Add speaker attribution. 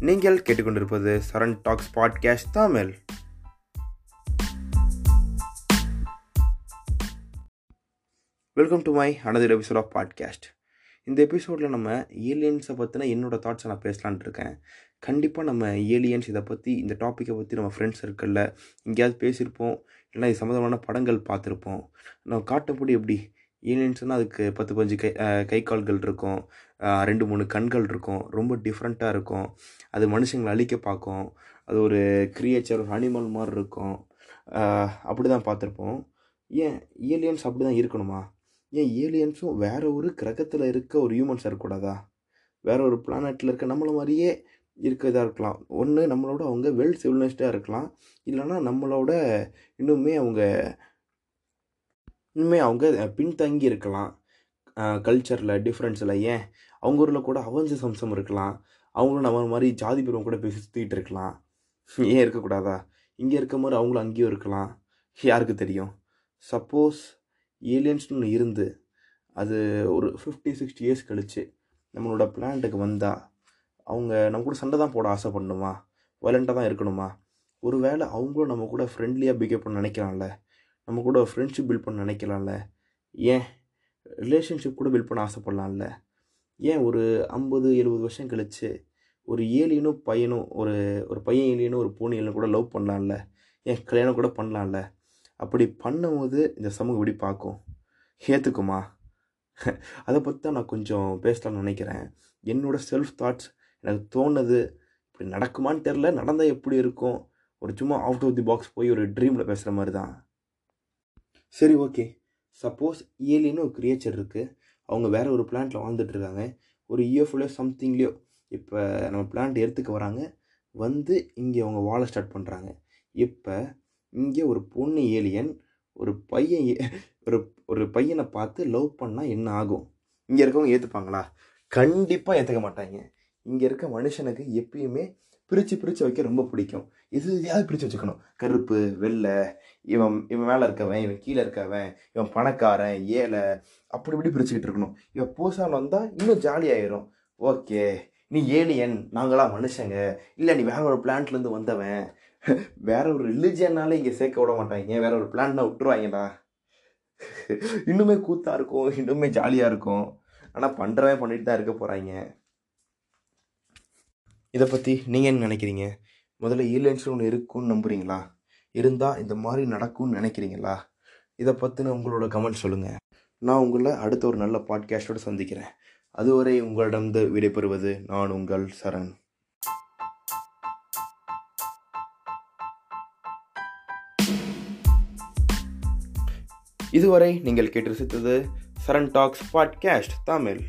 Speaker 1: நீங்கள் கேட்டுக்கொண்டிருப்பது Charan talks podcast Tamil. Welcome to my another episode of podcast இந்த எபிசோடில் நம்ம ஏலியன்ஸை பற்றின என்னோடய தாட்ஸை நான் பேசலான்ட்டு இருக்கேன். கண்டிப்பாக நம்ம ஏலியன்ஸ் இதை பற்றி இந்த டாப்பிக்கை பற்றி நம்ம ஃப்ரெண்ட்ஸ் சர்க்கிளில் எங்கேயாவது பேசியிருப்போம். இல்லைனா இது சம்மந்தமான படங்கள் பார்த்துருப்போம். நம்ம காட்டப்படி எப்படி ஏலியன்ஸ்னால் அதுக்கு பத்து பஞ்சு கை கை கால்கள் இருக்கும். ரெண்டு மூணு கண்கள் இருக்கும். ரொம்ப டிஃப்ரெண்ட்டாக இருக்கும். அது மனுஷங்களை அழிக்க பார்க்கும். அது ஒரு கிரியேச்சர் ஒரு அனிமல் மாதிரி இருக்கும். அப்படி தான் பார்த்துருப்போம். ஏன் ஏலியன்ஸ் அப்படி தான் இருக்கணுமா? ஏன் ஏலியன்ஸும் வேறு ஒரு கிரகத்தில் இருக்க ஒரு ஹியூமன்ஸ் இருக்கக்கூடாதா? வேற ஒரு பிளானட்டில் இருக்க நம்மளை மாதிரியே இருக்கிறதா இருக்கலாம். ஒன்று நம்மளோட அவங்க வெல் சிவிலைஸ்டாக இருக்கலாம். இல்லைனா நம்மளோட இன்னுமே அவங்க இன்னுமே அவங்க பின்தங்கி இருக்கலாம். கல்ச்சரில் டிஃப்ரென்ஸில் ஏன்? அவங்க ஊரில் கூட அவஞ்ச சம்சம் இருக்கலாம். அவங்களும் நம்ம மாதிரி ஜாதி பெருவம் கூட பேசி சுற்றிக்கிட்டு இருக்கலாம். ஏன் இருக்கக்கூடாதா? இங்கே இருக்க மாதிரி அவங்களும் அங்கேயும் இருக்கலாம். யாருக்கு தெரியும்? சப்போஸ் ஏலியன்ஸ்னு ஒன்று இருந்து அது ஒரு ஃபிஃப்டி சிக்ஸ்டி இயர்ஸ் கழித்து நம்மளோட பிளான்ட்டுக்கு வந்தால் அவங்க நம்ம கூட சண்டை தான் போட ஆசைப்படணுமா? வயலண்ட்டாக தான் இருக்கணுமா? ஒரு வேளை அவங்களும் நம்ம கூட ஃப்ரெண்ட்லியாக பிஹேவ் பண்ண நினைக்கிறான்ல நம்ம கூட ஒரு ஃப்ரெண்ட்ஷிப் பில்ட் பண்ண நினைக்கலாம்ல? ஏன்? ரிலேஷன்ஷிப் கூட பில்ட் பண்ண ஆசைப்படலாம்ல? ஏன் ஒரு ஐம்பது எழுபது வருஷம் கழித்து ஒரு ஏலியனும் பையனும் ஒரு ஒரு பையன் ஏலியனும் ஒரு பூனை ஏலியனும் கூட லவ் பண்ணலாம்ல? ஏன் கல்யாணம் கூட பண்ணலாம்ல? அப்படி பண்ணும்போது இந்த சமூகம் எப்படி பார்க்கும்? ஏற்றுக்குமா அதை பற்றி தான் நான் கொஞ்சம் பேசலாம்னு நினைக்கிறேன். என்னோடய செல்ஃப் தாட்ஸ் எனக்கு தோணுது இப்படி நடக்குமான்னு தெரில நடந்தால் எப்படி இருக்கும்? ஒரு சும்மா அவுட் ஆஃப் தி பாக்ஸ் போய் ஒரு ட்ரீமில் பேசுகிற மாதிரி தான். சரி ஓகே. சப்போஸ் ஏலின்னு ஒரு கிரியேச்சர் இருக்குது அவங்க வேறு ஒரு பிளான்ட்டில் வாழ்ந்துட்டுருக்காங்க ஒரு இஎஃப்லையோ சம்திங்லேயோ இப்போ நம்ம பிளான்ட் எடுத்துக்க வராங்க. வந்து இங்கே அவங்க வாழ ஸ்டார்ட் பண்ணுறாங்க இப்போ இங்கே ஒரு பொண்ணு ஏலியன் ஒரு பையன் ஒரு ஒரு பையனை பார்த்து லவ் பண்ணால் என்ன ஆகும்? இங்கே இருக்கவங்க ஏற்றுப்பாங்களா கண்டிப்பாக ஏற்றுக்க மாட்டாங்க. இங்கே இருக்க மனுஷனுக்கு எப்பயுமே பிரித்து பிரித்து வைக்க ரொம்ப பிடிக்கும். இது எதையாவது பிரித்து வச்சுக்கணும். கருப்பு வெள்ளை இவன் இவன் மேலே இருக்கவன் இவன் கீழே இருக்கவன் இவன் பணக்காரன் ஏழை அப்படி இப்படி பிரிச்சுக்கிட்டு இருக்கணும். இவன் பூசான் வந்தால் இன்னும் ஜாலியாயிரும் ஓகே நீ ஏலியன் நாங்களாம் மனுஷங்க. இல்லை நீ வேற ஒரு பிளான்ட்லேருந்து வந்தவன். வேற ஒரு ரிலிஜியனால இங்கே சேர்க்க விட மாட்டாங்க. வேற ஒரு பிளான்னா விட்டுருவாங்கடா. இன்னுமே கூத்தாக இருக்கும் இன்னுமே ஜாலியாக இருக்கும். ஆனால் பண்ணுறவன் பண்ணிட்டு தான் இருக்க போகிறாங்க இதை பற்றி நீங்கள் என்ன நினைக்கிறீங்க? முதல்ல ஏலியன்ஸ் ஒன்று இருக்கும்னு நம்புகிறீங்களா இருந்தால் இந்த மாதிரி நடக்கும்னு நினைக்கிறீங்களா? இதை பற்றின உங்களோட கமெண்ட் சொல்லுங்கள் நான் உங்களை அடுத்த ஒரு நல்ல பாட்காஸ்டோடு சந்திக்கிறேன். அதுவரை உங்களிடம் விடைபெறுவது நான் உங்கள் சரண். இதுவரை நீங்கள் கேட்டு ரசித்தது சரண் டாக்ஸ் பாட்காஸ்ட் தமிழ்.